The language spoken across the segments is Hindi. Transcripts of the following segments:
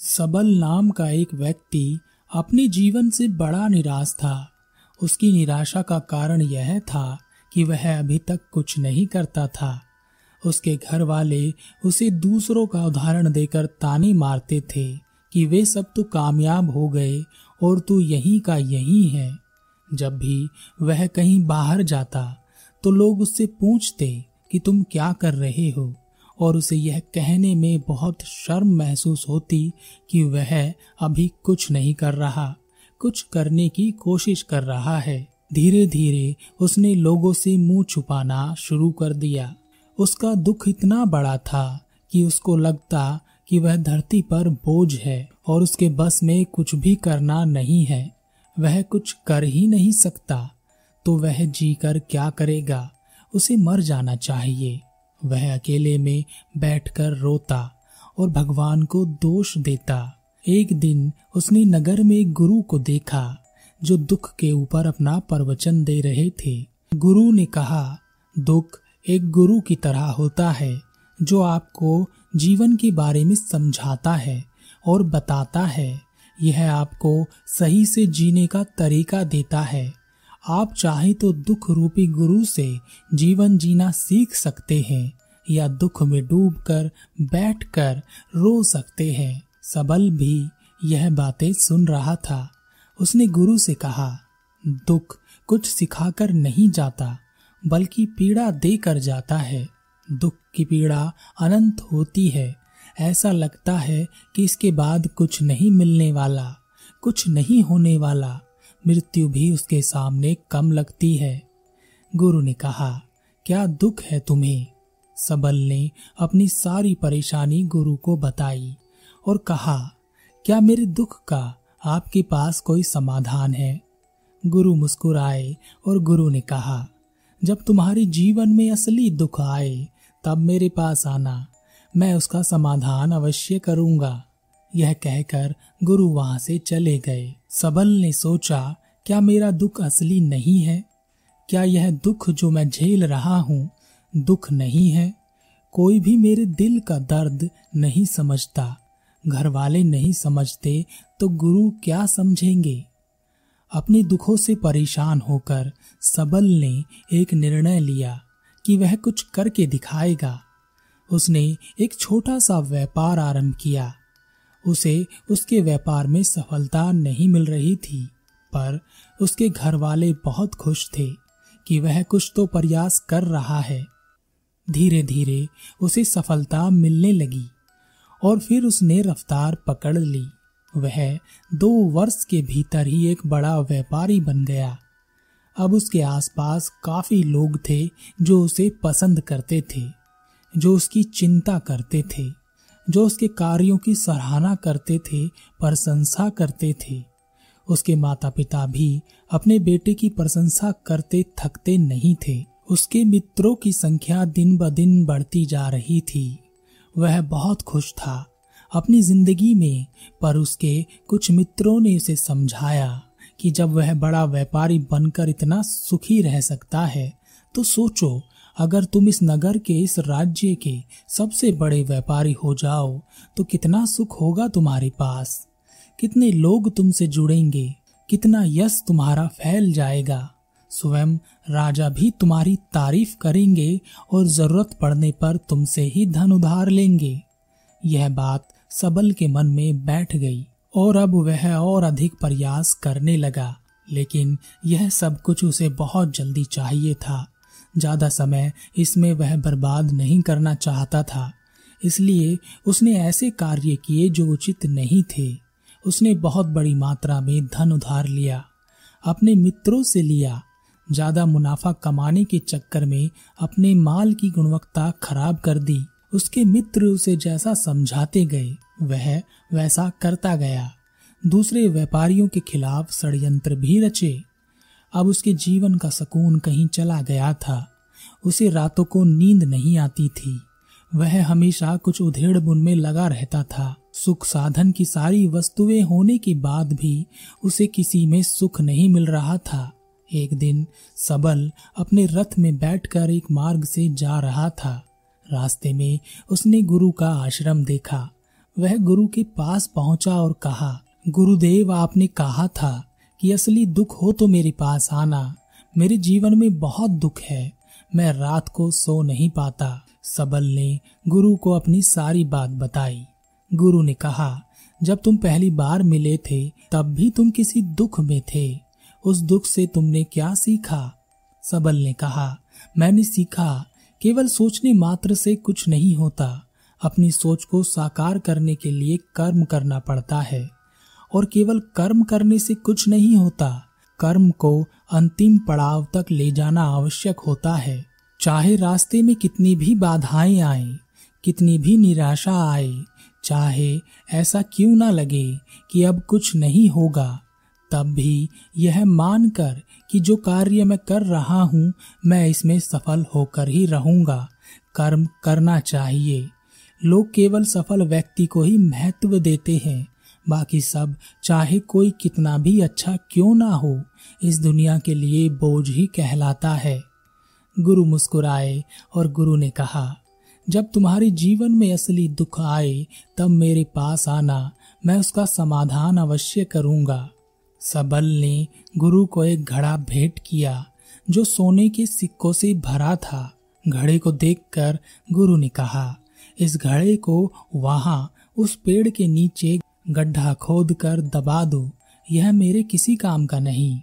सबल नाम का एक व्यक्ति अपने जीवन से बड़ा निराश था। उसकी निराशा का कारण यह था कि वह अभी तक कुछ नहीं करता था। उसके घर वाले उसे दूसरों का उदाहरण देकर ताने मारते थे कि वे सब तो कामयाब हो गए और तू यहीं का यहीं है। जब भी वह कहीं बाहर जाता तो लोग उससे पूछते कि तुम क्या कर रहे हो? और उसे यह कहने में बहुत शर्म महसूस होती कि वह अभी कुछ नहीं कर रहा, कुछ करने की कोशिश कर रहा है। धीरे धीरे उसने लोगों से मुँह छुपाना शुरू कर दिया। उसका दुख इतना बड़ा था कि उसको लगता कि वह धरती पर बोझ है और उसके बस में कुछ भी करना नहीं है। वह कुछ कर ही नहीं सकता तो वह जीकर क्या करेगा? उसे मर जाना चाहिए। वह अकेले में बैठकर रोता और भगवान को दोष देता। एक दिन उसने नगर में एक गुरु को देखा, जो दुख के ऊपर अपना प्रवचन दे रहे थे। गुरु ने कहा, दुख एक गुरु की तरह होता है, जो आपको जीवन के बारे में समझाता है और बताता है। यह आपको सही से जीने का तरीका देता है। आप चाहे तो दुख रूपी गुरु से जीवन जीना सीख सकते हैं, या दुख में डूबकर, बैठकर रो सकते हैं। सबल भी यह बातें सुन रहा था। उसने गुरु से कहा, दुख कुछ सिखाकर नहीं जाता, बल्कि पीड़ा देकर जाता है। दुख की पीड़ा अनंत होती है। ऐसा लगता है कि इसके बाद कुछ नहीं मिलने वाला, कुछ नहीं होने वाला। मृत्यु भी उसके सामने कम लगती है। गुरु ने कहा, क्या दुख है तुम्हें? सबल ने अपनी सारी परेशानी गुरु को बताई और कहा, क्या मेरे दुख का आपके पास कोई समाधान है? गुरु मुस्कुराए और गुरु ने कहा, जब तुम्हारे जीवन में असली दुख आए, तब मेरे पास आना। मैं उसका समाधान अवश्य करूँगा। यह कहकर गुरु वहाँ से चले गए। सबल ने सोचा, क्या मेरा दुख असली नहीं है? क्या यह दुख जो मैं झेल रहा हूँ, दुख नहीं है? कोई भी मेरे दिल का दर्द नहीं समझता घर वाले नहीं समझते तो गुरु क्या समझेंगे? अपने दुखों से परेशान होकर सबल ने एक निर्णय लिया कि वह कुछ करके दिखाएगा। उसने एक छोटा सा व्यापार आरंभ किया। उसे उसके व्यापार में सफलता नहीं मिल रही थी। पर उसके घर वाले बहुत खुश थे कि वह कुछ तो प्रयास कर रहा है। धीरे धीरे उसे सफलता मिलने लगी और फिर उसने रफ्तार पकड़ ली। वह दो वर्ष के भीतर ही एक बड़ा व्यापारी बन गया। अब उसके आसपास काफ़ी लोग थे जो उसे पसंद करते थे, जो उसकी चिंता करते थे। जो उसके कार्यों की सराहना करते थे, प्रशंसा करते थे। उसके माता पिता भी अपने बेटे की प्रशंसा करते थकते नहीं थे। उसके मित्रों की संख्या दिन ब दिन बढ़ती जा रही थी। वह बहुत खुश था। अपनी ज़िंदगी में, पर उसके कुछ मित्रों ने उसे समझाया कि जब वह बड़ा व्यापारी बनकर इतना सुखी रह सकता है तो सोचो अगर तुम इस नगर के इस राज्य के सबसे बड़े व्यापारी हो जाओ तो कितना सुख होगा तुम्हारे पास। कितने लोग तुमसे जुड़ेंगे, कितना यश तुम्हारा फैल जाएगा। स्वयं राजा भी तुम्हारी तारीफ़ करेंगे और ज़रूरत पड़ने पर तुमसे ही धन उधार लेंगे। यह बात सबल के मन में बैठ गई और अब वह और अधिक प्रयास करने लगा, लेकिन यह सब कुछ उसे बहुत जल्दी चाहिए था। ज़्यादा समय इसमें वह बर्बाद नहीं करना चाहता था। इसलिए उसने ऐसे कार्य किए जो उचित नहीं थे। उसने बहुत बड़ी मात्रा में धन उधार लिया, अपने मित्रों से लिया, ज़्यादा मुनाफा कमाने के चक्कर में अपने माल की गुणवत्ता खराब कर दी। उसके मित्र उसे जैसा समझाते गए, वह वैसा करता गया। दूसरे व्यापारियों के खिलाफ षड्यंत्र भी रचे। अब उसके जीवन का सुकून कहीं चला गया था। उसे रातों को नींद नहीं आती थी। वह हमेशा कुछ उधेड़ बुन में लगा रहता था। सुख साधन की सारी वस्तुएँ होने के बाद भी उसे किसी में सुख नहीं मिल रहा था। एक दिन सबल अपने रथ में बैठकर एक मार्ग से जा रहा था। रास्ते में उसने गुरु का आश्रम देखा। वह गुरु के पास पहुँचा और कहा, गुरुदेव, आपने कहा था कि असली दुख हो तो मेरे पास आना। मेरे जीवन में बहुत दुख है। मैं रात को सो नहीं पाता। सबल ने गुरु को अपनी सारी बात बताई। गुरु ने कहा, जब तुम पहली बार मिले थे, तब भी तुम किसी दुख में थे। उस दुख से तुमने क्या सीखा? सबल ने कहा, मैंने सीखा, केवल सोचने मात्र से कुछ नहीं होता। अपनी सोच को साकार करने के लिए कर्म करना पड़ता है। और केवल कर्म करने से कुछ नहीं होता। कर्म को अंतिम पड़ाव तक ले जाना आवश्यक होता है। चाहे रास्ते में कितनी भी बाधाएँ आए कितनी भी निराशा आए चाहे ऐसा क्यों ना लगे कि अब कुछ नहीं होगा, तब भी यह मानकर कि जो कार्य मैं कर रहा हूँ, मैं इसमें सफल होकर ही रहूँगा। कर्म करना चाहिए। लोग केवल सफल व्यक्ति को ही महत्व देते हैं। बाकी सब, चाहे कोई कितना भी अच्छा क्यों ना हो, इस दुनिया के लिए बोझ ही कहलाता है। गुरु मुस्कुराए और गुरु ने कहा, जब तुम्हारे जीवन में असली दुख आए, तब मेरे पास आना, मैं उसका समाधान अवश्य करूँगा। सबल ने गुरु को एक घड़ा भेंट किया, जो सोने के सिक्कों से भरा था। घड़े को देखकर गुरु ने कहा, इस घड़े को वहाँ, उस पेड़ के नीचे गड्ढा खोद कर दबा दो। यह मेरे किसी काम का नहीं।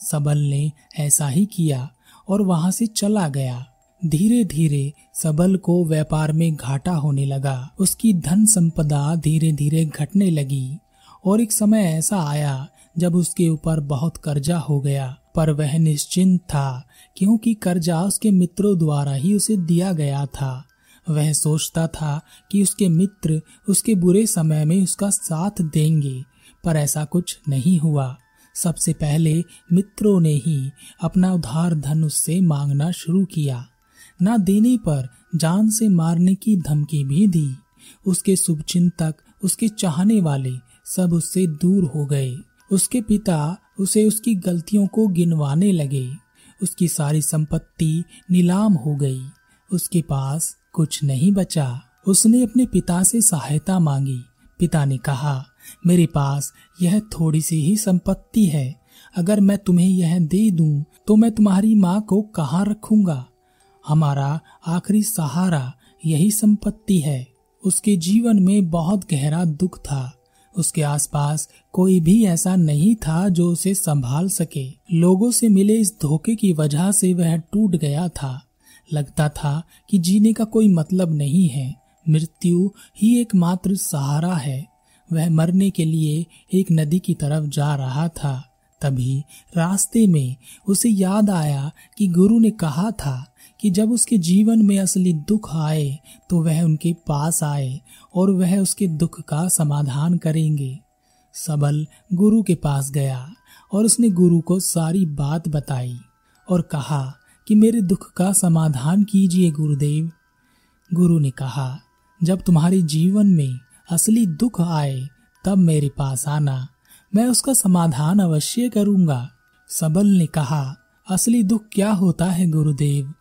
सबल ने ऐसा ही किया और वहाँ से चला गया। धीरे धीरे सबल को व्यापार में घाटा होने लगा। उसकी धन संपदा धीरे धीरे घटने लगी और एक समय ऐसा आया जब उसके ऊपर बहुत कर्जा हो गया। पर वह निश्चिंत था, क्योंकि कर्जा उसके मित्रों द्वारा ही उसे दिया गया था। वह सोचता था कि उसके मित्र उसके बुरे समय में उसका साथ देंगे, पर ऐसा कुछ नहीं हुआ। सबसे पहले मित्रों ने ही अपना उधार धन उससे मांगना शुरू किया। न देने पर जान से मारने की धमकी भी दी। उसके शुभचिंतक, उसके चाहने वाले सब उससे दूर हो गए। उसके पिता उसे उसकी गलतियों को गिनवाने लगे। उसकी सारी संपत्ति नीलाम हो गई। उसके पास कुछ नहीं बचा। उसने अपने पिता से सहायता मांगी। पिता ने कहा, मेरे पास यह थोड़ी सी ही संपत्ति है। अगर मैं तुम्हें यह दे दूँ तो मैं तुम्हारी माँ को कहाँ रखूँगा? हमारा आखिरी सहारा यही संपत्ति है। उसके जीवन में बहुत गहरा दुख था। उसके आसपास कोई भी ऐसा नहीं था जो उसे संभाल सके। लोगों से मिले इस धोखे की वजह से वह टूट गया था। लगता था कि जीने का कोई मतलब नहीं है। मृत्यु ही एकमात्र सहारा है। वह मरने के लिए एक नदी की तरफ़ जा रहा था। तभी रास्ते में उसे याद आया कि गुरु ने कहा था कि जब उसके जीवन में असली दुख आए तो वह उनके पास आए और वह उसके दुख का समाधान करेंगे। सबल गुरु के पास गया और उसने गुरु को सारी बात बताई और कहा कि मेरे दुख का समाधान कीजिए गुरुदेव। गुरु ने कहा, जब तुम्हारे जीवन में असली दुख आए, तब मेरे पास आना। मैं उसका समाधान अवश्य करूँगा। सबल ने कहा, असली दुख क्या होता है गुरुदेव?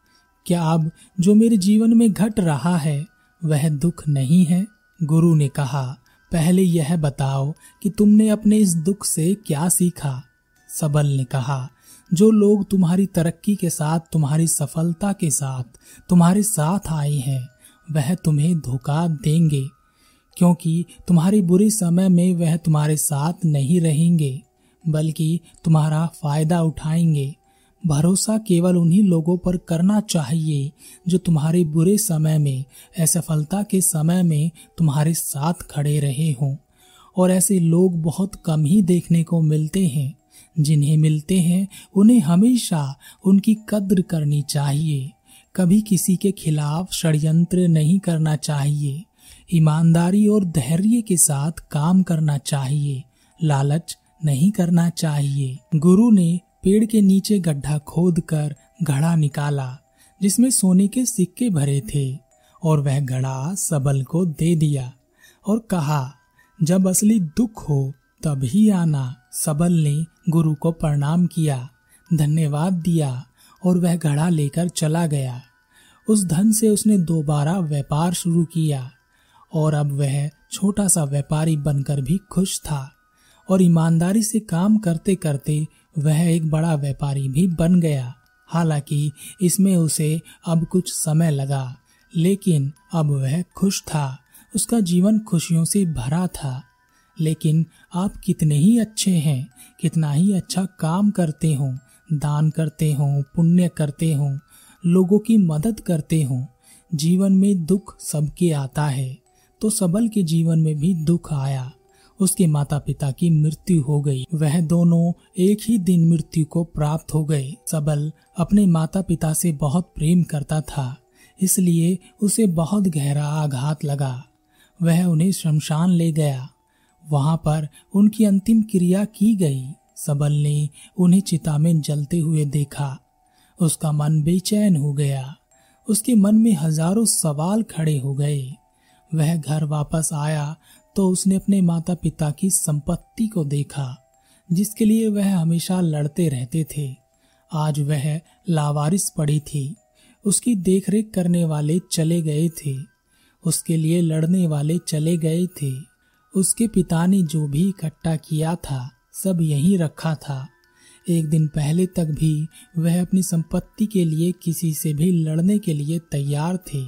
क्या अब जो मेरे जीवन में घट रहा है, वह दुख नहीं है? गुरु ने कहा, पहले यह बताओ कि तुमने अपने इस दुख से क्या सीखा? सबल ने कहा जो लोग तुम्हारी तरक्की के साथ, तुम्हारी सफलता के साथ, तुम्हारे साथ आए हैं, वह तुम्हें धोखा देंगे, क्योंकि तुम्हारे बुरे समय में वह तुम्हारे साथ नहीं रहेंगे, बल्कि तुम्हारा फ़ायदा उठाएँगे। भरोसा केवल उन्हीं लोगों पर करना चाहिए, जो तुम्हारे बुरे समय में, असफलता के समय में तुम्हारे साथ खड़े रहे हों। और ऐसे लोग बहुत कम ही देखने को मिलते हैं। जिन्हें मिलते हैं, उन्हें हमेशा उनकी कद्र करनी चाहिए। कभी किसी के खिलाफ षड्यंत्र नहीं करना चाहिए। ईमानदारी और धैर्य के साथ काम करना चाहिए। लालच नहीं करना चाहिए। गुरु ने पेड़ के नीचे गड्ढा खोद कर घड़ा निकाला, जिसमें सोने के सिक्के भरे थे, और वह घड़ा सबल को दे दिया और कहा, जब असली दुख हो तभी आना। सबल ने गुरु को प्रणाम किया, धन्यवाद दिया और वह घड़ा लेकर चला गया। उस धन से उसने दोबारा व्यापार शुरू किया और अब वह छोटा सा व्यापारी बनकर भी खुश था और ईमानदारी से काम करते करते वह एक बड़ा व्यापारी भी बन गया। हालाँकि इसमें उसे अब कुछ समय लगा, लेकिन अब वह खुश था। उसका जीवन खुशियों से भरा था। लेकिन आप कितने ही अच्छे हैं, कितना ही अच्छा काम करते हो, दान करते हो, पुण्य करते हो, लोगों की मदद करते हो, जीवन में दुख सबके आता है। तो सबल के जीवन में भी दुख आया। उसके माता पिता की मृत्यु हो गई। वह दोनों एक ही दिन मृत्यु को प्राप्त हो गए। सबल अपने माता पिता से बहुत प्रेम करता था, इसलिए उसे बहुत गहरा आघात लगा। वह उन्हें शमशान ले गया। वहाँ पर उनकी अंतिम क्रिया की गई। सबल ने उन्हें चिता में जलते हुए देखा। उसका मन बेचैन हो गया। उसके मन में हज़ारों सवाल खड़े हो गए। वह घर वापस आया तो उसने अपने माता पिता की संपत्ति को देखा, जिसके लिए वह हमेशा लड़ते रहते थे। आज वह लावारिस पड़ी थी। उसकी देखरेख करने वाले चले गए थे। उसके लिए लड़ने वाले चले गए थे। उसके पिता ने जो भी इकट्ठा किया था, सब यहीं रखा था। एक दिन पहले तक भी वह अपनी संपत्ति के लिए किसी से भी लड़ने के लिए तैयार थे,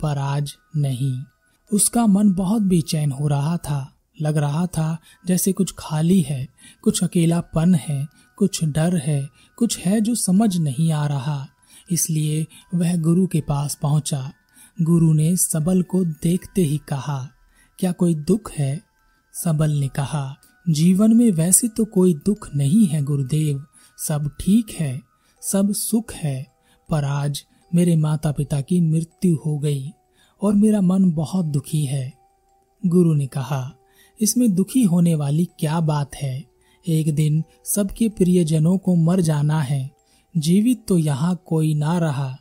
पर आज नहीं। उसका मन बहुत बेचैन हो रहा था। लग रहा था जैसे कुछ खाली है, कुछ अकेलापन है, कुछ डर है, कुछ है जो समझ नहीं आ रहा। इसलिए वह गुरु के पास पहुँचा। गुरु ने सबल को देखते ही कहा क्या कोई दुख है? सबल ने कहा, जीवन में वैसे तो कोई दुख नहीं है गुरुदेव। सब ठीक है, सब सुख है, पर आज मेरे माता पिता की मृत्यु हो गई और मेरा मन बहुत दुखी है। गुरु ने कहा, इसमें दुखी होने वाली क्या बात है? एक दिन सबके प्रियजनों को मर जाना है। जीवित तो यहाँ कोई ना रहा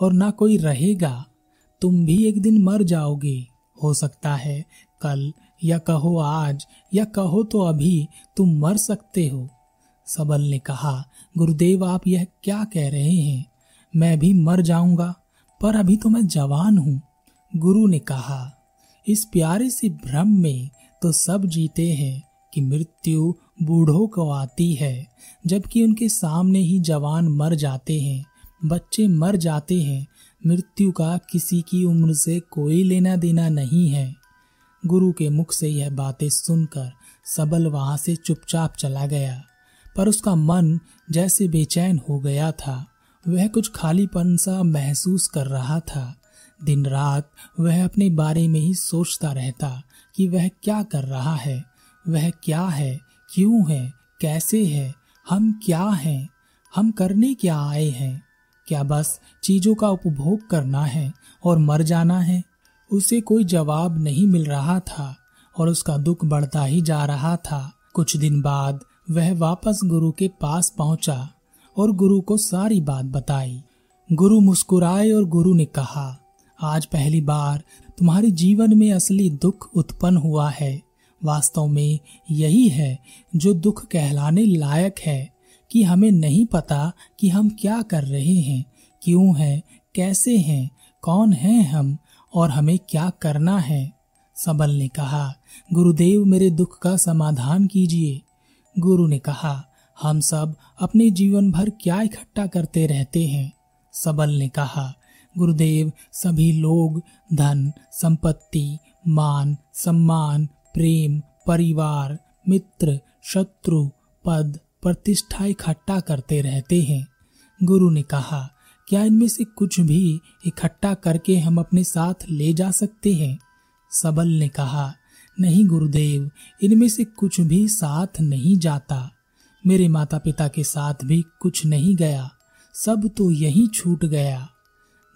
और ना कोई रहेगा। तुम भी एक दिन मर जाओगे। हो सकता है कल, या कहो आज, या कहो तो अभी, तुम मर सकते हो। सबल ने कहा, गुरुदेव, आप यह क्या कह रहे हैं? मैं भी मर जाऊँगा, पर अभी तो मैं जवान हूँ। गुरु ने कहा, इस प्यारे से भ्रम में तो सब जीते हैं कि मृत्यु बूढ़ों को आती है, जबकि उनके सामने ही जवान मर जाते हैं। बच्चे मर जाते हैं, मृत्यु का किसी की उम्र से कोई लेना देना नहीं है। गुरु के मुख से यह बातें सुनकर सबल वहाँ से चुपचाप चला गया। पर उसका मन जैसे बेचैन हो गया था। वह कुछ खालीपन सा महसूस कर रहा था। दिन रात वह अपने बारे में ही सोचता रहता कि वह क्या कर रहा है। वह क्या है? क्यों है? कैसे है? हम क्या हैं? हम करने क्या आए हैं? क्या बस चीज़ों का उपभोग करना है और मर जाना है? उसे कोई जवाब नहीं मिल रहा था और उसका दुख बढ़ता ही जा रहा था। कुछ दिन बाद वह वापस गुरु के पास पहुँचा और गुरु को सारी बात बताई। गुरु मुस्कुराए और गुरु ने कहा, आज पहली बार तुम्हारे जीवन में असली दुख उत्पन्न हुआ है। वास्तव में यही है जो दुख कहलाने लायक है कि हमें नहीं पता कि हम क्या कर रहे हैं, क्यों हैं, कैसे हैं, कौन हैं हम और हमें क्या करना है? सबल ने कहा, गुरुदेव मेरे दुख का समाधान कीजिए। गुरु ने कहा, हम सब अपने जीवन भर क्या इकट्ठा करते रहते हैं? सबल ने कहा, गुरुदेव, सभी लोग, धन, संपत्ति, मान, सम्मान, प्रेम, परिवार, मित्र, शत्रु, पद, प्रतिष्ठा इकट्ठा करते रहते हैं। गुरु ने कहा क्या इनमें से कुछ भी इकट्ठा करके हम अपने साथ ले जा सकते हैं? सबल ने कहा, नहीं गुरुदेव, इनमें से कुछ भी साथ नहीं जाता। मेरे माता पिता के साथ भी कुछ नहीं गया, सब तो यही छूट गया।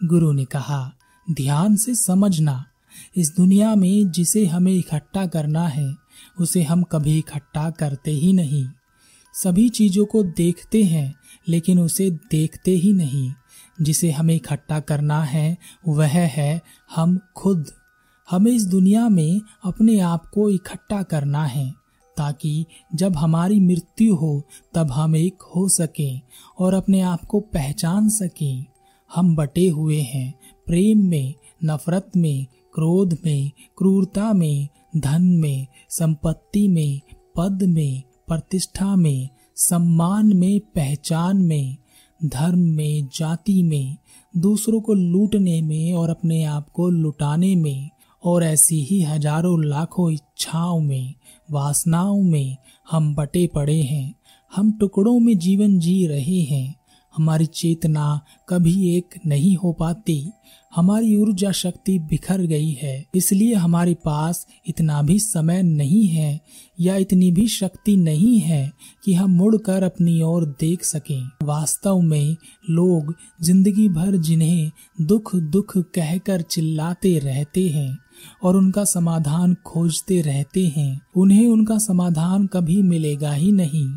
गुरु ने कहा, ध्यान से समझना, इस दुनिया में जिसे हमें इकट्ठा करना है, उसे हम कभी इकट्ठा करते ही नहीं। सभी चीज़ों को देखते हैं, लेकिन उसे देखते ही नहीं। जिसे हमें इकट्ठा करना है, वह है हम खुद। हमें इस दुनिया में अपने आप को इकट्ठा करना है, ताकि जब हमारी मृत्यु हो, तब हम एक हो सकें और अपने आप को पहचान सकें। हम बटे हुए हैं, प्रेम में, नफरत में, क्रोध में, क्रूरता में, धन में, संपत्ति में, पद में, प्रतिष्ठा में, सम्मान में, पहचान में। धर्म में, जाति में, दूसरों को लूटने में और अपने आप को लुटाने में और ऐसी ही हज़ारों लाखों इच्छाओं में, वासनाओं में हम बटे पड़े हैं। हम टुकड़ों में जीवन जी रहे हैं। हमारी चेतना कभी एक नहीं हो पाती। हमारी ऊर्जा शक्ति बिखर गई है। इसलिए हमारे पास इतना भी समय नहीं है या इतनी भी शक्ति नहीं है कि हम मुड़कर अपनी ओर देख सकें। वास्तव में लोग ज़िंदगी भर जिन्हें दुख दुख कहकर चिल्लाते रहते हैं और उनका समाधान खोजते रहते हैं, उन्हें उनका समाधान कभी मिलेगा ही नहीं,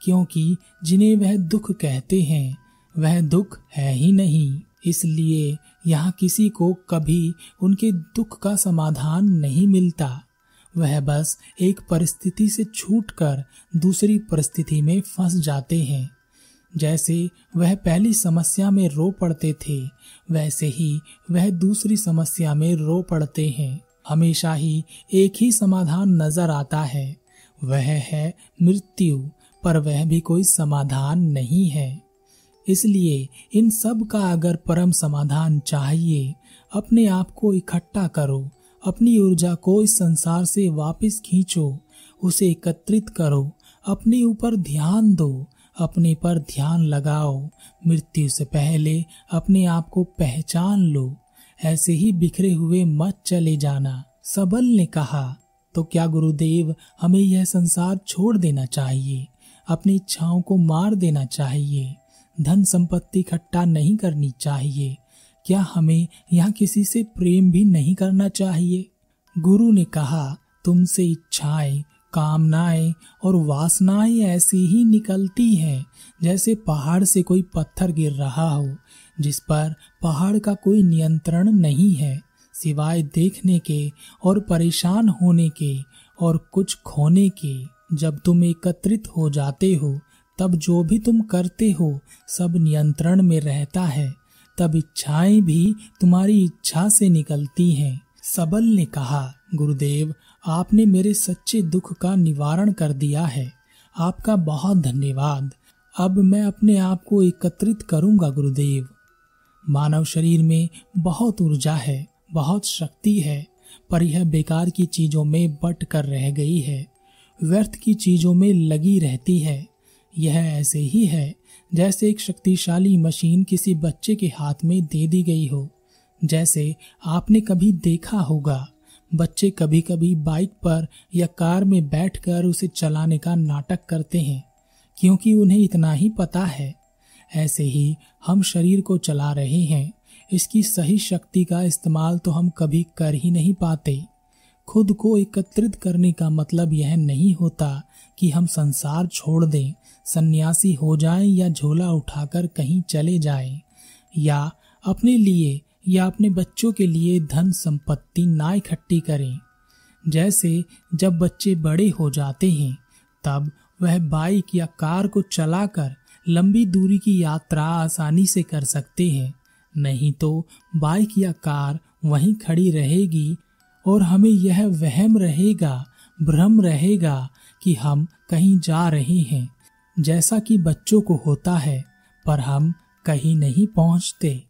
क्योंकि जिन्हें वह दुख कहते हैं वह दुख है ही नहीं। इसलिए यहाँ किसी को कभी उनके दुख का समाधान नहीं मिलता। वह बस एक परिस्थिति से छूटकर दूसरी परिस्थिति में फंस जाते हैं। जैसे वह पहली समस्या में रो पड़ते थे, वैसे ही वह दूसरी समस्या में रो पड़ते हैं। हमेशा ही एक ही समाधान नज़र आता है। वह है मृत्यु, पर वह भी कोई समाधान नहीं है। इसलिए इन सब का अगर परम समाधान चाहिए, अपने आप को इकट्ठा करो, अपनी ऊर्जा को इस संसार से वापस खींचो, उसे एकत्रित करो, अपने ऊपर ध्यान दो, अपने पर ध्यान लगाओ, मृत्यु से पहले अपने आप को पहचान लो, ऐसे ही बिखरे हुए मत चले जाना। सबल ने कहा तो क्या गुरुदेव, हमें यह संसार छोड़ देना चाहिए, अपनी इच्छाओं को मार देना चाहिए? धन संपत्ति इकट्ठा नहीं करनी चाहिए। क्या हमें यहाँ किसी से प्रेम भी नहीं करना चाहिए? गुरु ने कहा, तुमसे इच्छाएँ, कामनाएँ और वासनाएँ ऐसी ही निकलती हैं, जैसे पहाड़ से कोई पत्थर गिर रहा हो, जिस पर पहाड़ का कोई नियंत्रण नहीं है, सिवाय देखने के और परेशान होने के और कुछ खोने के। जब तुम एकत्रित हो जाते हो तब जो भी तुम करते हो, सब नियंत्रण में रहता है। तब इच्छाएँ भी तुम्हारी इच्छा से निकलती हैं। सबल ने कहा, गुरुदेव, आपने मेरे सच्चे दुख का निवारण कर दिया है। आपका बहुत धन्यवाद। अब मैं अपने आप को एकत्रित करूँगा, गुरुदेव। मानव शरीर में बहुत ऊर्जा है, बहुत शक्ति है, पर यह बेकार की चीज़ों में बट कर रह गई है। व्यर्थ की चीज़ों में लगी रहती है। यह ऐसे ही है जैसे एक शक्तिशाली मशीन किसी बच्चे के हाथ में दे दी गई हो। जैसे आपने कभी देखा होगा, बच्चे कभी कभी बाइक पर या कार में बैठकर उसे चलाने का नाटक करते हैं, क्योंकि उन्हें इतना ही पता है। ऐसे ही हम शरीर को चला रहे हैं, इसकी सही शक्ति का इस्तेमाल तो हम कभी कर ही नहीं पाते। खुद को एकत्रित करने का मतलब यह नहीं होता कि हम संसार छोड़ दें, सन्यासी हो जाएँ या झोला उठाकर कहीं चले जाएँ, या अपने लिए या अपने बच्चों के लिए धन संपत्ति ना इकट्ठी करें। जैसे जब बच्चे बड़े हो जाते हैं, तब वह बाइक या कार को चलाकर लंबी दूरी की यात्रा आसानी से कर सकते हैं। नहीं तो बाइक या कार वहीं खड़ी रहेगी और हमें यह वहम रहेगा, भ्रम रहेगा कि हम कहीं जा रहे हैं, जैसा कि बच्चों को होता है, पर हम कहीं नहीं पहुँचते।